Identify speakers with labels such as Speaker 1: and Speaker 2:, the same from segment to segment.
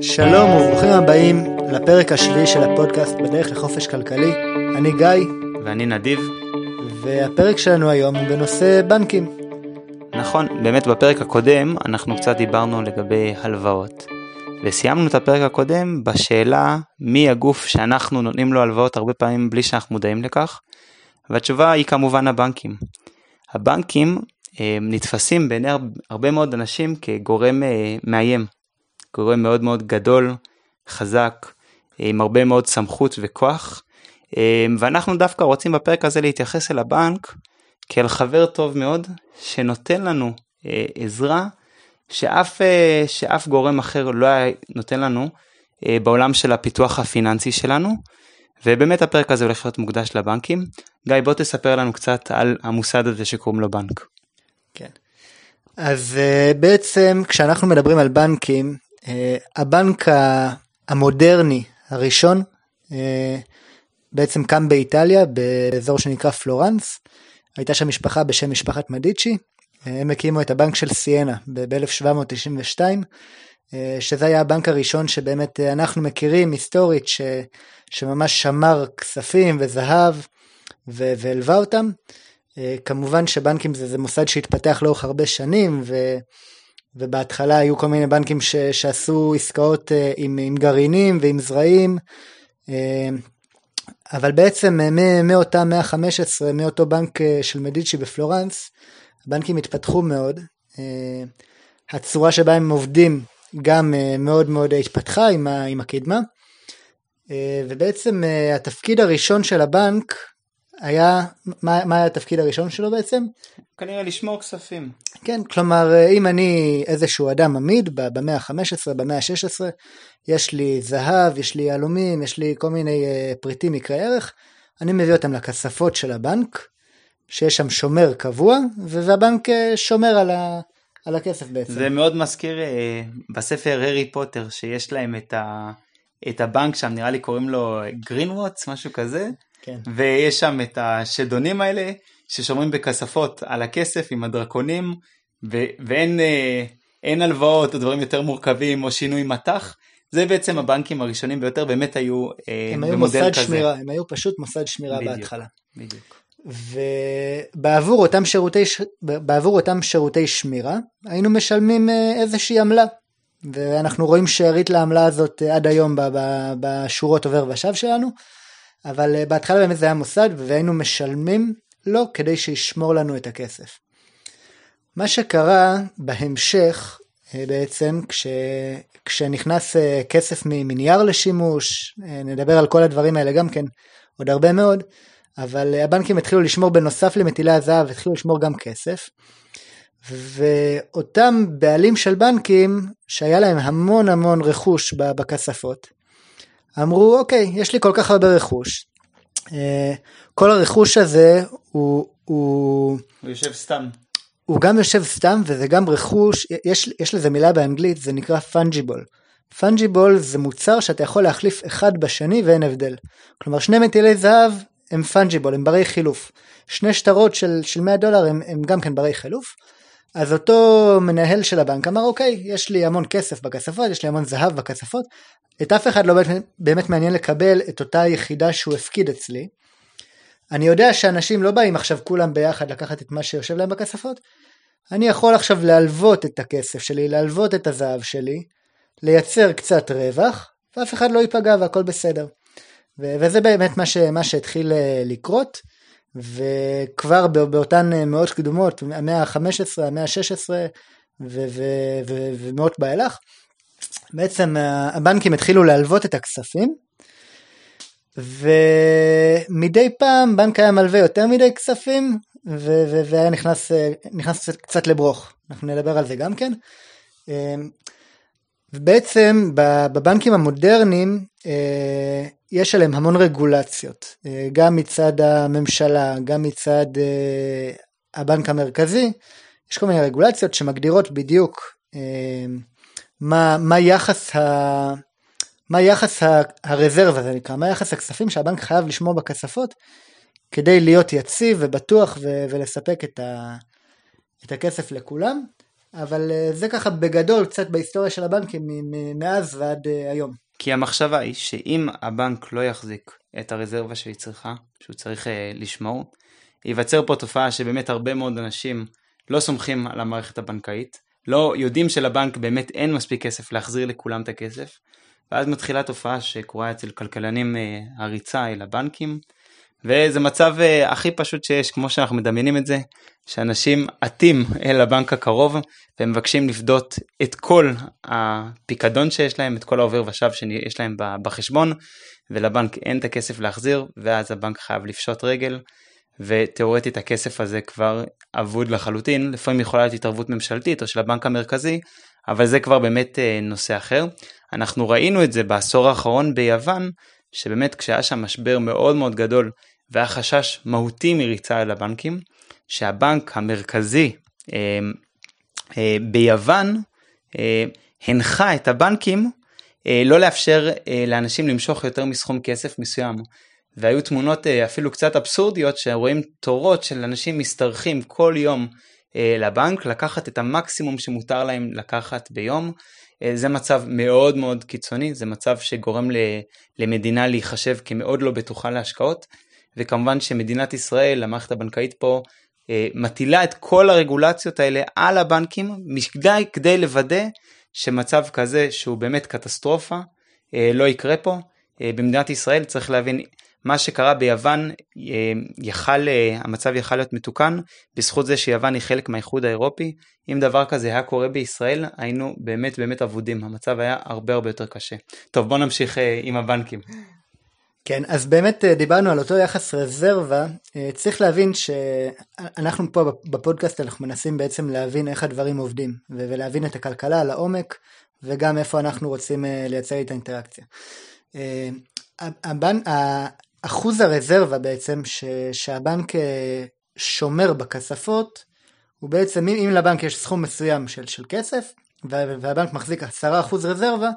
Speaker 1: שלום וברוכים הבאים לפרק השביעי של הפודקאסט בדרך לחופש כלכלי. אני גיא.
Speaker 2: ואני נדיב.
Speaker 1: והפרק שלנו היום הוא בנושא בנקים.
Speaker 2: נכון, באמת בפרק הקודם אנחנו קצת דיברנו לגבי הלוואות. וסיימנו את הפרק הקודם בשאלה מי הגוף שאנחנו נותנים לו הלוואות הרבה פעמים בלי שאנחנו מודעים לכך. והתשובה היא כמובן הבנקים. הבנקים אה, נתפסים בעיני הרבה מאוד אנשים כגורם אה, מאיים. גורם מאוד מאוד גדול, חזק, עם הרבה מאוד סמכות וכוח, ואנחנו דווקא רוצים בפרק הזה להתייחס אל הבנק כאל חבר טוב מאוד, שנותן לנו אה, עזרה שאף, אה, שאף גורם אחר לא היה נותן לנו אה, בעולם של הפיתוח הפיננסי שלנו, ובאמת הפרק הזה הולך להיות מוקדש לבנקים. גיא, בוא תספר לנו קצת על המוסד הזה שקוראים לו בנק.
Speaker 1: כן. אז בעצם כשאנחנו מדברים על בנקים, הבנק המודרני הראשון אה, בעצם קם באיטליה באזור שנקרא פלורנס. הייתה שם משפחה בשם משפחת מדיצ'י. אה, הם הקימו את הבנק של סיאנה ב-1792, שזה היה הבנק הראשון שבאמת אנחנו מכירים היסטורית, ש, שממש שמר כספים וזהב והלווה אותם. כמובן שבנקים זה, זה מוסד שהתפתח לאורך הרבה שנים, ו... ובהתחלה היו כל מיני בנקים ש, שעשו עסקאות אה, עם, עם גרעינים ועם זרעים, אה, אבל בעצם אה, מאותה מאה ה-15, מאותו בנק של מדיצ'י בפלורנס, הבנקים התפתחו מאוד. הצורה שבה הם עובדים גם מאוד מאוד התפתחה עם, ה, עם הקדמה. ובעצם התפקיד הראשון של הבנק היה, מה, מה היה התפקיד הראשון שלו בעצם?
Speaker 2: כנראה לשמור כספים.
Speaker 1: כן, כלומר אה, אם אני איזשהו אדם עמיד במאה ה-15, במאה ה-16, יש לי זהב, יש לי יהלומים, יש לי כל מיני אה, פריטים יקרי ערך, אני מביא אותם לכספות של הבנק, שיש שם שומר קבוע, והבנק אה, שומר על, ה, על הכסף בעצם.
Speaker 2: זה מאוד מזכיר בספר הארי פוטר, שיש להם את, ה, את הבנק שם, נראה לי קוראים לו גרין ווטס, משהו כזה. כן. ויש שם את השדונים האלה ששומרים בכספות על הכסף עם הדרקונים ו- ואין אה, הלוואות או דברים יותר מורכבים או שינוי מטח. זה בעצם הבנקים הראשונים ביותר באמת היו
Speaker 1: אה, הם היו מוסד כזה. שמירה, הם היו פשוט מוסד שמירה בדיוק, בהתחלה.
Speaker 2: בדיוק.
Speaker 1: ובעבור אותם שירותי, בעבור אותם שירותי שמירה היינו משלמים אה, איזושהי עמלה. ואנחנו רואים שארית לעמלה הזאת עד היום בשורות עובר ושב שלנו. אבל אה, בהתחלה באמת זה היה מוסד והיינו משלמים לו כדי שישמור לנו את הכסף. מה שקרה בהמשך אה, בעצם כש, כשנכנס אה, כסף מנייר לשימוש, נדבר על כל הדברים האלה גם כן עוד הרבה מאוד, אבל הבנקים התחילו לשמור בנוסף למטילי הזהב, התחילו לשמור גם כסף. ואותם בעלים של בנקים שהיה להם המון המון רכוש בכספות, אמרו אוקיי יש לי כל כך הרבה רכוש. אה, כל הרכוש הזה הוא
Speaker 2: הוא, הוא יושב סתם.
Speaker 1: הוא גם יושב סתם וזה גם רכוש יש, יש לזה מילה באנגלית זה נקרא פונג'יבול פונג'יבול זה מוצר שאתה יכול להחליף אחד בשני ואין הבדל. כלומר שני מטילי זהב הם פונג'יבול הם ברי חילוף. שני שטרות של, של 100 דולר הם, הם גם כן ברי חילוף אז אותו מנהל של הבנק אמר אוקיי יש לי המון כסף בכספות יש לי המון זהב בכספות את אף אחד לא באמת מעניין לקבל את אותה יחידה שהוא הפקיד אצלי. אני יודע שאנשים לא באים עכשיו כולם ביחד לקחת את מה שיושב להם בכספות. אני יכול עכשיו להלוות את הכסף שלי, להלוות את הזהב שלי, לייצר קצת רווח, ואף אחד לא ייפגע והכל בסדר. וזה באמת מה, ש- מה שהתחיל אה, לקרות, וכבר באותן אה, מאות קדומות, המאה ה-15, המאה ה-16 ומאות באילך, בעצם הבנקים התחילו להלוות את הכספים ומדי פעם בנק היה מלווה יותר מדי כספים והיה נכנס, נכנס קצת לברוך, אנחנו נדבר על זה גם כן. ובעצם בבנקים המודרניים אה, יש עליהם המון רגולציות, אה, גם מצד הממשלה, גם מצד אה, הבנק המרכזי, יש כל מיני רגולציות שמגדירות בדיוק מה, מה יחס, ה, מה יחס הרזרבה זה נקרא, מה יחס הכספים שהבנק חייב לשמור בכספות כדי להיות יציב ובטוח ו, ולספק את, ה, את הכסף לכולם. אבל אה, זה ככה בגדול קצת בהיסטוריה של הבנקים מאז ועד אה, היום.
Speaker 2: כי המחשבה היא שאם הבנק לא יחזיק את הרזרבה שהיא צריכה, שהוא צריך אה, לשמור, ייווצר פה תופעה שבאמת הרבה מאוד אנשים לא סומכים על המערכת הבנקאית, לא יודעים שלבנק באמת אין מספיק כסף להחזיר לכולם את הכסף, ואז מתחילה תופעה שקורה אצל כלכלנים הריצה אל הבנקים, וזה מצב uh, הכי פשוט שיש, כמו שאנחנו מדמיינים את זה, שאנשים עטים אל הבנק הקרוב ומבקשים לפדות את כל הפיקדון שיש להם, את כל העובר ושב שיש להם בחשבון, ולבנק אין את הכסף להחזיר, ואז הבנק חייב לפשוט רגל, ותאורטית הכסף הזה כבר אבוד לחלוטין, לפעמים יכולה להיות התערבות ממשלתית או של הבנק המרכזי, אבל זה כבר באמת uh, נושא אחר. אנחנו ראינו את זה בעשור האחרון ביוון, שבאמת כשהיה שם משבר מאוד מאוד גדול והיה חשש מהותי מריצה אל הבנקים, שהבנק המרכזי אה, אה, ביוון אה, הנחה את הבנקים אה, לא לאפשר אה, לאנשים למשוך יותר מסכום כסף מסוים. והיו תמונות אה, אפילו קצת אבסורדיות שרואים תורות של אנשים משתרכים כל יום אה, לבנק לקחת את המקסימום שמותר להם לקחת ביום אה, זה מצב מאוד מאוד קיצוני, זה מצב שגורם למדינה להיחשב כמאוד לא בטוחה להשקעות, וכמובן שמדינת ישראל, המערכת הבנקאית פה, אה, מטילה את כל הרגולציות האלה על הבנקים, כדי, כדי לוודא שמצב כזה שהוא באמת קטסטרופה אה, לא יקרה פה. במדינת ישראל צריך להבין מה שקרה ביוון, אה, יכל, אה, המצב יכל להיות מתוקן בזכות זה שיוון היא חלק מהאיחוד האירופי. אם דבר כזה היה קורה בישראל, היינו באמת באמת אבודים, המצב היה הרבה הרבה יותר קשה. טוב, בוא נמשיך אה, עם הבנקים.
Speaker 1: כן, אז באמת דיברנו על אותו יחס רזרבה, צריך להבין שאנחנו פה בפודקאסט אנחנו מנסים בעצם להבין איך הדברים עובדים ולהבין את הכלכלה לעומק וגם איפה אנחנו רוצים לייצר את האינטראקציה. אחוז הרזרבה בעצם ש, שהבנק אה, שומר בכספות הוא בעצם אם לבנק יש סכום מסוים של, של כסף והבנק מחזיק 10% רזרבה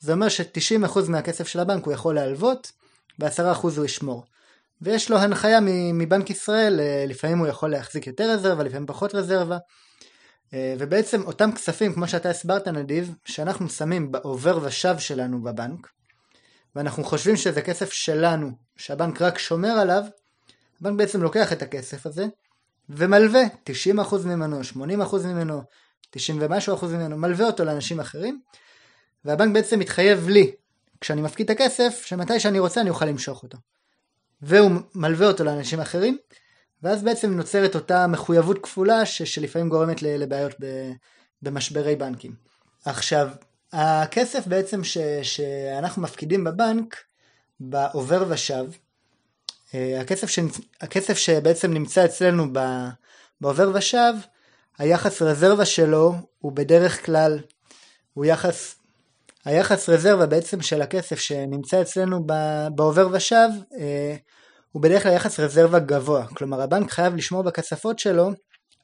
Speaker 1: זה אומר ש-90% מהכסף של הבנק הוא יכול להלוות ו-10% הוא ישמור. ויש לו הנחיה מבנק ישראל, אה, לפעמים הוא יכול להחזיק יותר רזרבה, לפעמים פחות רזרבה. אה, ובעצם אותם כספים, כמו שאתה הסברת נדיב, שאנחנו שמים בעובר ושב שלנו בבנק, ואנחנו חושבים שזה כסף שלנו, שהבנק רק שומר עליו, הבנק בעצם לוקח את הכסף הזה ומלווה 90% ממנו, 80% ממנו, 90 ומשהו אחוז ממנו, מלווה אותו לאנשים אחרים, והבנק בעצם מתחייב לי, כשאני מפקיד את הכסף, שמתי שאני רוצה אני אוכל למשוך אותו. והוא מלווה אותו לאנשים אחרים, ואז בעצם נוצרת אותה מחויבות כפולה ש- שלפעמים גורמת לבעיות במשברי בנקים. עכשיו, הכסף בעצם ש, שאנחנו מפקידים בבנק, בעובר ושב, אה, הכסף, ש, הכסף שבעצם נמצא אצלנו בעובר ושב, היחס רזרבה שלו הוא בדרך כלל, הוא יחס, היחס רזרבה בעצם של הכסף שנמצא אצלנו בעובר ושב, אה, הוא בדרך כלל יחס רזרבה גבוה. כלומר הבנק חייב לשמור בכספות שלו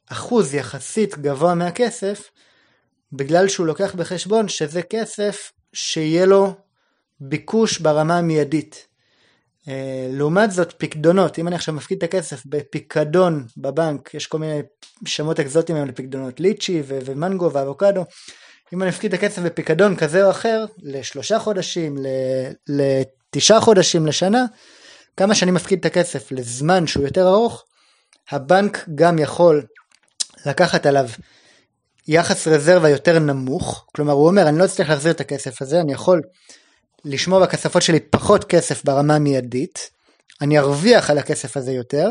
Speaker 1: אחוז יחסית גבוה מהכסף בגלל שהוא לוקח בחשבון שזה כסף שיהיה לו ביקוש ברמה המיידית. אה, לעומת זאת פקדונות, אם אני עכשיו מפקיד את הכסף בפיקדון בבנק, יש כל מיני שמות אקזוטיים היום לפקדונות, ליצ'י ומנגו ואבוקדו, אם אני מפקיד את הכסף בפיקדון כזה או אחר, לשלושה חודשים, לתשעה חודשים, לשנה, כמה שאני מפקיד את הכסף לזמן שהוא יותר ארוך, הבנק גם יכול לקחת עליו יחס רזרבה יותר נמוך, כלומר הוא אומר אני לא אצטרך להחזיר את הכסף הזה, אני יכול לשמור בכספות שלי פחות כסף ברמה המיידית, אני ארוויח על הכסף הזה יותר,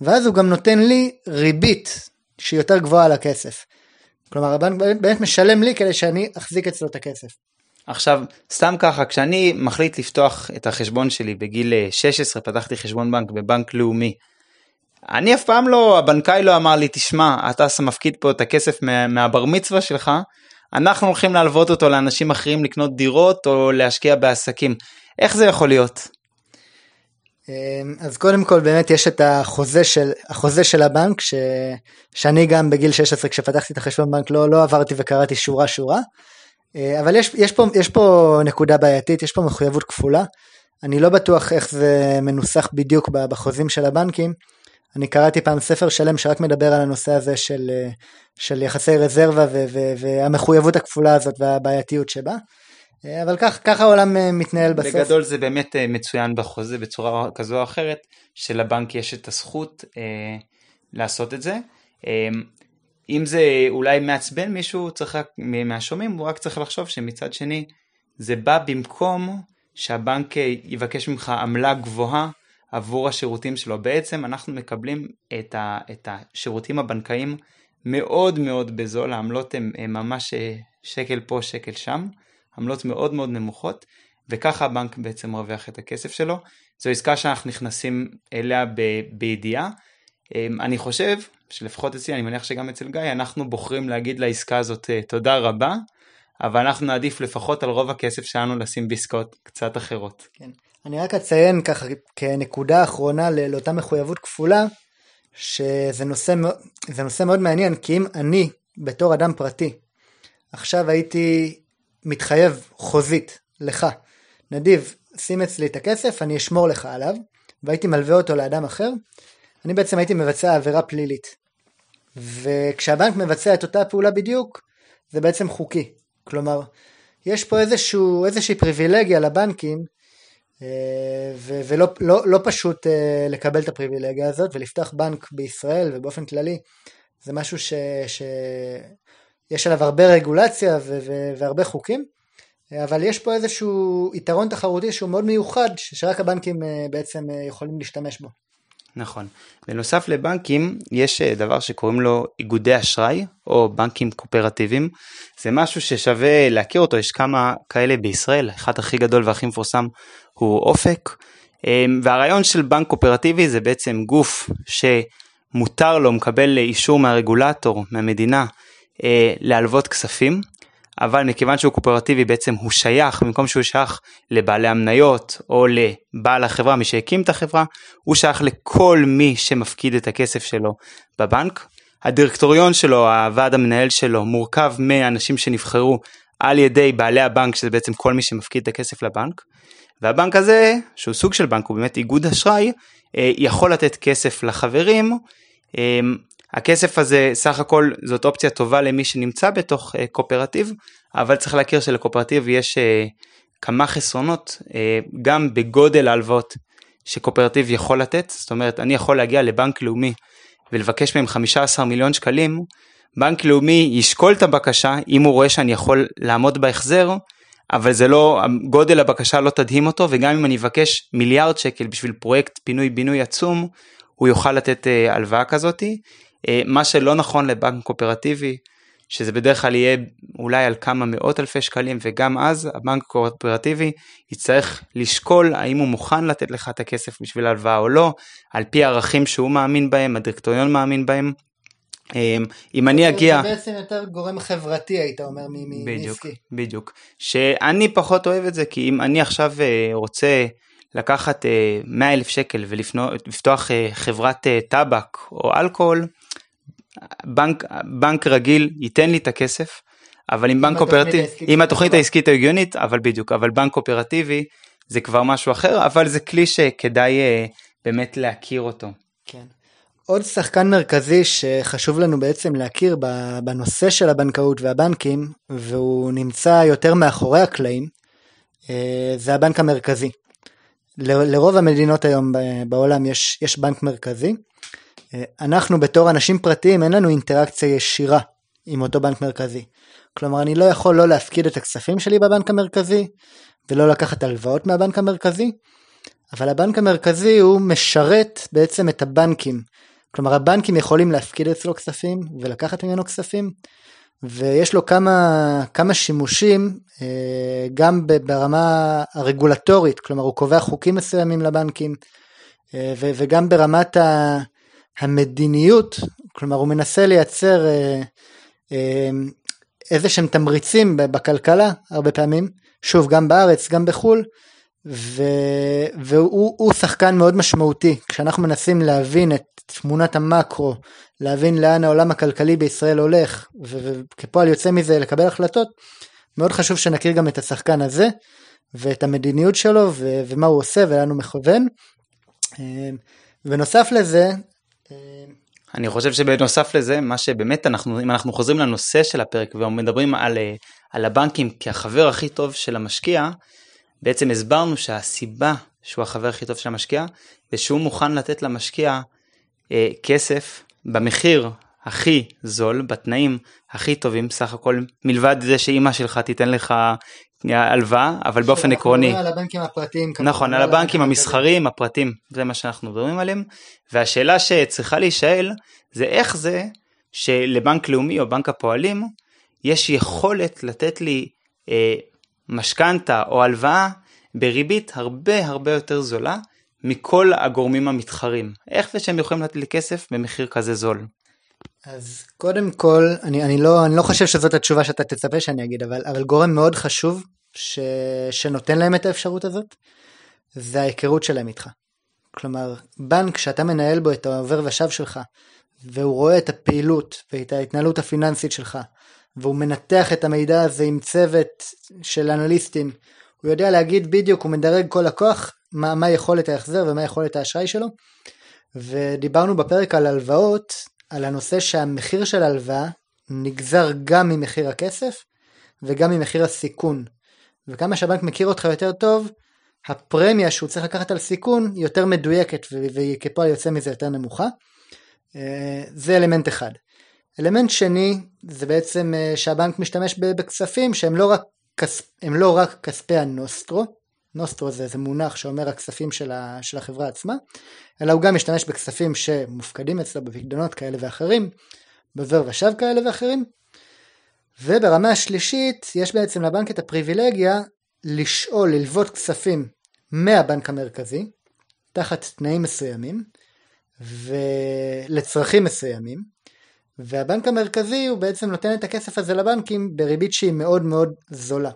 Speaker 1: ואז הוא גם נותן לי ריבית שהיא יותר גבוהה על הכסף. כלומר הבנק באמת משלם לי כדי שאני אחזיק אצלו את הכסף.
Speaker 2: עכשיו סתם ככה כשאני מחליט לפתוח את החשבון שלי בגיל 16 פתחתי חשבון בנק בבנק לאומי אני אף פעם לא, הבנקאי לא אמר לי, תשמע, אתה מפקיד פה את הכסף מה, מהבר מצווה שלך, אנחנו הולכים להלוות אותו לאנשים אחרים לקנות דירות או להשקיע בעסקים. איך זה יכול להיות?
Speaker 1: אמ, אז קודם כל באמת יש את החוזה של, החוזה של הבנק, ש, שאני גם בגיל 16 כשפתחתי את החשבון בנק לא, לא עברתי וקראתי שורה שורה, אה, אבל יש, יש, פה, יש פה נקודה בעייתית, יש פה מחויבות כפולה, אני לא בטוח איך זה מנוסח בדיוק בחוזים של הבנקים, אני קראתי פעם ספר שלם שרק מדבר על הנושא הזה של, של יחסי רזרבה ו, ו, והמחויבות הכפולה הזאת והבעייתיות שבה. אבל כך, ככה העולם מתנהל בסוף.
Speaker 2: בגדול זה באמת מצוין בחוזה בצורה כזו או אחרת, שלבנק יש את הזכות אה, לעשות את זה. אה, אם זה אולי מעצבן מישהו צריך רק, מהשומעים, הוא רק צריך לחשוב שמצד שני זה בא במקום שהבנק יבקש ממך עמלה גבוהה עבור השירותים שלו. בעצם אנחנו מקבלים את, ה, את השירותים הבנקאיים מאוד מאוד בזול, העמלות הן ממש אה, שקל פה שקל שם, עמלות מאוד מאוד נמוכות, וככה הבנק בעצם מרוויח את הכסף שלו. זו עסקה שאנחנו נכנסים אליה ב, בידיעה. אמ, אני חושב שלפחות אצלי, אני מניח שגם אצל גיא, אנחנו בוחרים להגיד לעסקה הזאת אה, תודה רבה, אבל אנחנו נעדיף לפחות על רוב הכסף שלנו לשים בעסקאות קצת אחרות.
Speaker 1: כן. אני רק אציין ככה כנקודה אחרונה לאותה מחויבות כפולה, שזה נושא, נושא מאוד מעניין, כי אם אני בתור אדם פרטי עכשיו הייתי מתחייב חוזית לך, נדיב, שים אצלי את הכסף, אני אשמור לך עליו, והייתי מלווה אותו לאדם אחר, אני בעצם הייתי מבצע עבירה פלילית. וכשהבנק מבצע את אותה פעולה בדיוק, זה בעצם חוקי. כלומר, יש פה איזשהו, איזושהי פריבילגיה לבנקים, אה, ו- ולא לא, לא פשוט אה, לקבל את הפריבילגיה הזאת ולפתוח בנק בישראל ובאופן כללי, זה משהו ש... ש... יש עליו הרבה רגולציה ו- ו- והרבה חוקים, אבל יש פה איזשהו יתרון תחרותי שהוא מאוד מיוחד, שרק הבנקים אה, בעצם יכולים להשתמש בו.
Speaker 2: נכון. בנוסף לבנקים, יש אה, דבר שקוראים לו איגודי אשראי, או בנקים קואופרטיביים. זה משהו ששווה להכיר אותו, יש כמה כאלה בישראל, אחד הכי גדול והכי מפורסם הוא אופק. אמ, והרעיון של בנק קואופרטיבי זה בעצם גוף שמותר לו, מקבל אישור מהרגולטור, מהמדינה, אה, להלוות כספים. אבל מכיוון שהוא קואופרטיבי בעצם הוא שייך, במקום שהוא שייך לבעלי המניות או לבעל החברה, מי שהקים את החברה, הוא שייך לכל מי שמפקיד את הכסף שלו בבנק. הדירקטוריון שלו, הוועד המנהל שלו, מורכב מאנשים שנבחרו על ידי בעלי הבנק, שזה בעצם כל מי שמפקיד את הכסף לבנק. והבנק הזה, שהוא סוג של בנק, הוא באמת איגוד אשראי, אה, יכול לתת כסף לחברים אה, הכסף הזה סך הכל זאת אופציה טובה למי שנמצא בתוך uh, קואופרטיב, אבל צריך להכיר שלקואופרטיב יש uh, כמה חסרונות, uh, גם בגודל ההלוואות שקואופרטיב יכול לתת, זאת אומרת אני יכול להגיע לבנק לאומי ולבקש מהם 15 מיליון שקלים, בנק לאומי ישקול את הבקשה אם הוא רואה שאני יכול לעמוד בהחזר, אבל זה לא, גודל הבקשה לא תדהים אותו וגם אם אני אבקש מיליארד שקל בשביל פרויקט פינוי בינוי עצום, הוא יוכל לתת הלוואה כזאתי. אה, מה שלא נכון לבנק קואופרטיבי, שזה בדרך כלל יהיה אולי על כמה מאות אלפי שקלים, וגם אז הבנק הקואופרטיבי יצטרך לשקול האם הוא מוכן לתת לך את הכסף בשביל ההלוואה או לא, על פי הערכים שהוא מאמין בהם, הדירקטוריון מאמין בהם. אה, אם אני אגיע...
Speaker 1: זה בעצם יותר גורם חברתי היית אומר מעסקי.
Speaker 2: בדיוק, בדיוק. שאני פחות אוהב את זה, כי אם אני עכשיו אה, רוצה לקחת 100 אלף שקל ולפתוח חברת טבק או אלכוהול, בנק, בנק רגיל ייתן לי את הכסף, אבל עם בנק קואופרטיבי, עם התוכנית העסקית ההגיונית, אבל בדיוק, אבל בנק קואופרטיבי זה כבר משהו אחר, אבל זה כלי שכדאי uh, באמת להכיר אותו.
Speaker 1: כן. עוד שחקן מרכזי שחשוב לנו בעצם להכיר בנושא של הבנקאות והבנקים, והוא נמצא יותר מאחורי הקלעים, אה, זה הבנק המרכזי. לרוב המדינות היום בעולם יש, יש בנק מרכזי, אנחנו בתור אנשים פרטיים אין לנו אינטראקציה ישירה עם אותו בנק מרכזי. כלומר אני לא יכול לא להפקיד את הכספים שלי בבנק המרכזי ולא לקחת הלוואות מהבנק המרכזי, אבל הבנק המרכזי הוא משרת בעצם את הבנקים. כלומר הבנקים יכולים להפקיד אצלו כספים ולקחת ממנו כספים ויש לו כמה, כמה שימושים אה, גם ברמה הרגולטורית, כלומר הוא קובע חוקים מסוימים לבנקים אה, וגם ברמת ה... המדיניות, כלומר הוא מנסה לייצר אה, אה, איזה שהם תמריצים בכלכלה הרבה פעמים, שוב גם בארץ גם בחו"ל, ו, והוא שחקן מאוד משמעותי כשאנחנו מנסים להבין את תמונת המקרו, להבין לאן העולם הכלכלי בישראל הולך, וכפועל יוצא מזה לקבל החלטות, מאוד חשוב שנכיר גם את השחקן הזה ואת המדיניות שלו ו, ומה הוא עושה ולאן הוא מכוון. אה, ונוסף לזה,
Speaker 2: אני חושב שבנוסף לזה, מה שבאמת אנחנו, אם אנחנו חוזרים לנושא של הפרק ומדברים על, אה, על הבנקים כחבר הכי טוב של המשקיע, בעצם הסברנו שהסיבה שהוא החבר הכי טוב של המשקיע, זה שהוא מוכן לתת למשקיע אה, כסף במחיר הכי זול, בתנאים הכי טובים, סך הכל, מלבד זה שאימא שלך תיתן לך הלוואה, אבל באופן עקרוני.
Speaker 1: על הבנקים הפרטיים.
Speaker 2: נכון, על הבנקים המסחריים, הפרטיים, זה מה שאנחנו מדברים עליהם. והשאלה שצריכה להישאל, זה איך זה שלבנק לאומי או בנק הפועלים, יש יכולת לתת לי אה, משכנתה או הלוואה בריבית הרבה הרבה יותר זולה מכל הגורמים המתחרים. איך זה שהם יכולים לתת לי כסף במחיר כזה זול?
Speaker 1: אז קודם כל, אני, אני, לא, אני לא חושב שזאת התשובה שאתה תצפה שאני אגיד, אבל, אבל גורם מאוד חשוב ש, שנותן להם את האפשרות הזאת, זה ההיכרות שלהם איתך. כלומר, בנק שאתה מנהל בו את העובר ושב שלך, והוא רואה את הפעילות ואת ההתנהלות הפיננסית שלך, והוא מנתח את המידע הזה עם צוות של אנליסטים, הוא יודע להגיד בדיוק, הוא מדרג כל לקוח, מה, מה יכולת ההחזר ומה יכולת האשראי שלו. ודיברנו בפרק על הלוואות, על הנושא שהמחיר של הלוואה נגזר גם ממחיר הכסף וגם ממחיר הסיכון. וכמה שהבנק מכיר אותך יותר טוב, הפרמיה שהוא צריך לקחת על סיכון היא יותר מדויקת וכפועל יוצא מזה יותר נמוכה. אה, זה אלמנט אחד. אלמנט שני זה בעצם אה, שהבנק משתמש בכספים שהם לא רק, כס, לא רק כספי הנוסטרו, נוסטרו זה, זה מונח שאומר הכספים של, ה, של החברה עצמה, אלא הוא גם משתמש בכספים שמופקדים אצלו בפקדונות כאלה ואחרים, בזר ושב כאלה ואחרים, וברמה השלישית יש בעצם לבנק את הפריבילגיה לשאול, ללוות כספים מהבנק המרכזי, תחת תנאים מסוימים, ולצרכים מסוימים, והבנק המרכזי הוא בעצם נותן את הכסף הזה לבנקים בריבית שהיא מאוד מאוד זולה.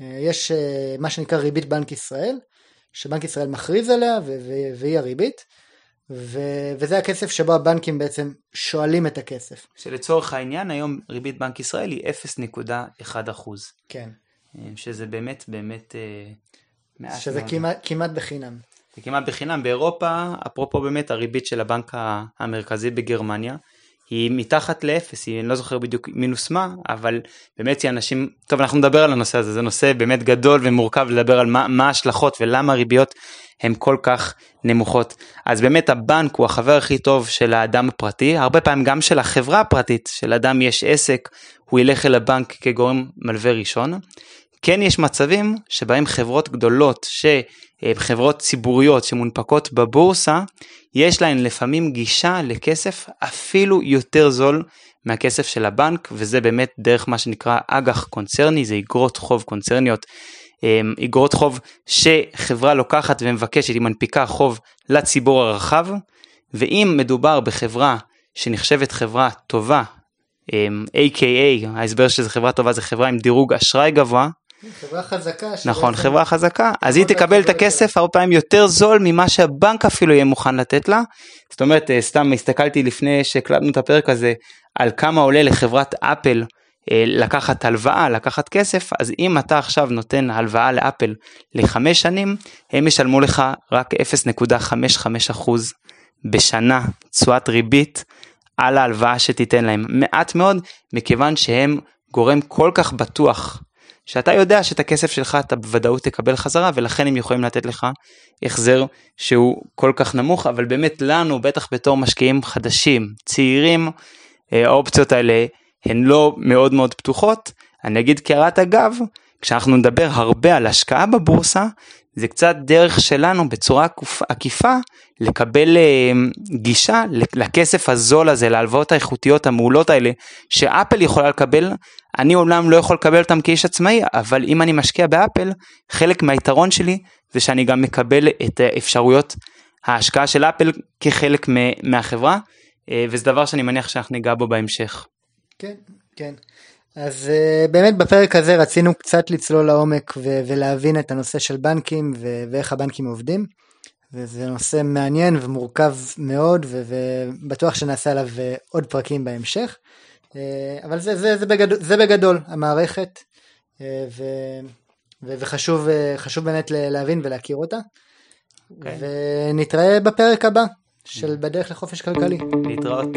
Speaker 1: אה, יש אה, מה שנקרא ריבית בנק ישראל, שבנק ישראל מכריז עליה והיא הריבית, וזה הכסף שבו הבנקים בעצם שואלים את הכסף.
Speaker 2: שלצורך העניין היום ריבית בנק ישראל היא 0.1
Speaker 1: כן.
Speaker 2: אה, שזה באמת באמת
Speaker 1: מעט שזה מאוד. כמעט, כמעט בחינם.
Speaker 2: זה כמעט בחינם באירופה, אפרופו באמת הריבית של הבנק המרכזי בגרמניה, היא מתחת לאפס, היא, אני לא זוכר בדיוק מינוס מה, אבל באמת היא אנשים, טוב אנחנו נדבר על הנושא הזה, זה נושא באמת גדול ומורכב לדבר על מה, ההשלכות ולמה הריביות הן כל כך נמוכות. אז באמת הבנק הוא החבר הכי טוב של האדם הפרטי, הרבה פעמים גם של החברה הפרטית, שלאדם יש עסק, הוא ילך אל הבנק כגורם מלווה ראשון. כן יש מצבים שבהם חברות גדולות, חברות ציבוריות שמונפקות בבורסה, יש להן לפעמים גישה לכסף אפילו יותר זול מהכסף של הבנק, וזה באמת דרך מה שנקרא אג"ח קונצרני, זה אגרות חוב קונצרניות, אמ, אגרות חוב שחברה לוקחת ומבקשת, היא מנפיקה חוב לציבור הרחב, ואם מדובר בחברה שנחשבת חברה טובה, A.K.A, אמ, ההסבר שזה חברה טובה זה חברה עם דירוג אשראי גבוה,
Speaker 1: חברה חזקה.
Speaker 2: נכון, חברה חזקה, אז היא תקבל את הכסף הרבה פעמים יותר זול ממה שהבנק אפילו יהיה מוכן לתת לה. זאת אומרת, אה, סתם הסתכלתי לפני שהקלטנו את הפרק הזה, על כמה עולה לחברת אפל אה, לקחת הלוואה, לקחת כסף, אז אם אתה עכשיו נותן הלוואה לאפל לחמש שנים, הם ישלמו לך רק 0.55% בשנה תשואת ריבית על ההלוואה שתיתן להם. מעט מאוד, מכיוון שהם גורם כל כך בטוח שאתה יודע שאת הכסף שלך אתה בוודאות תקבל חזרה ולכן הם יכולים לתת לך החזר שהוא כל כך נמוך אבל באמת לנו בטח בתור משקיעים חדשים צעירים אה, האופציות האלה הן לא מאוד מאוד פתוחות. אני אגיד כהערת אגב כשאנחנו נדבר הרבה על השקעה בבורסה זה קצת דרך שלנו בצורה עקיפה לקבל אה, גישה לכסף הזול הזה, להלוואות האיכותיות המעולות האלה, שאפל יכולה לקבל, אני אומנם לא יכול לקבל אותם כאיש עצמאי, אבל אם אני משקיע באפל, חלק מהיתרון שלי זה שאני גם מקבל את אפשרויות ההשקעה של אפל כחלק מהחברה, אה, וזה דבר שאני מניח שאנחנו ניגע בו בהמשך.
Speaker 1: כן, כן. אז uh, באמת בפרק הזה רצינו קצת לצלול לעומק ו- ולהבין את הנושא של בנקים ו- ואיך הבנקים עובדים. וזה נושא מעניין ומורכב מאוד ו- ובטוח שנעשה עליו uh, עוד פרקים בהמשך. Uh, אבל זה, זה, זה, בגדול, זה בגדול המערכת ו- ו- וחשוב באמת להבין ולהכיר אותה. Okay. אוקיי. ונתראה בפרק הבא. של בדרך לחופש כלכלי.
Speaker 2: להתראות.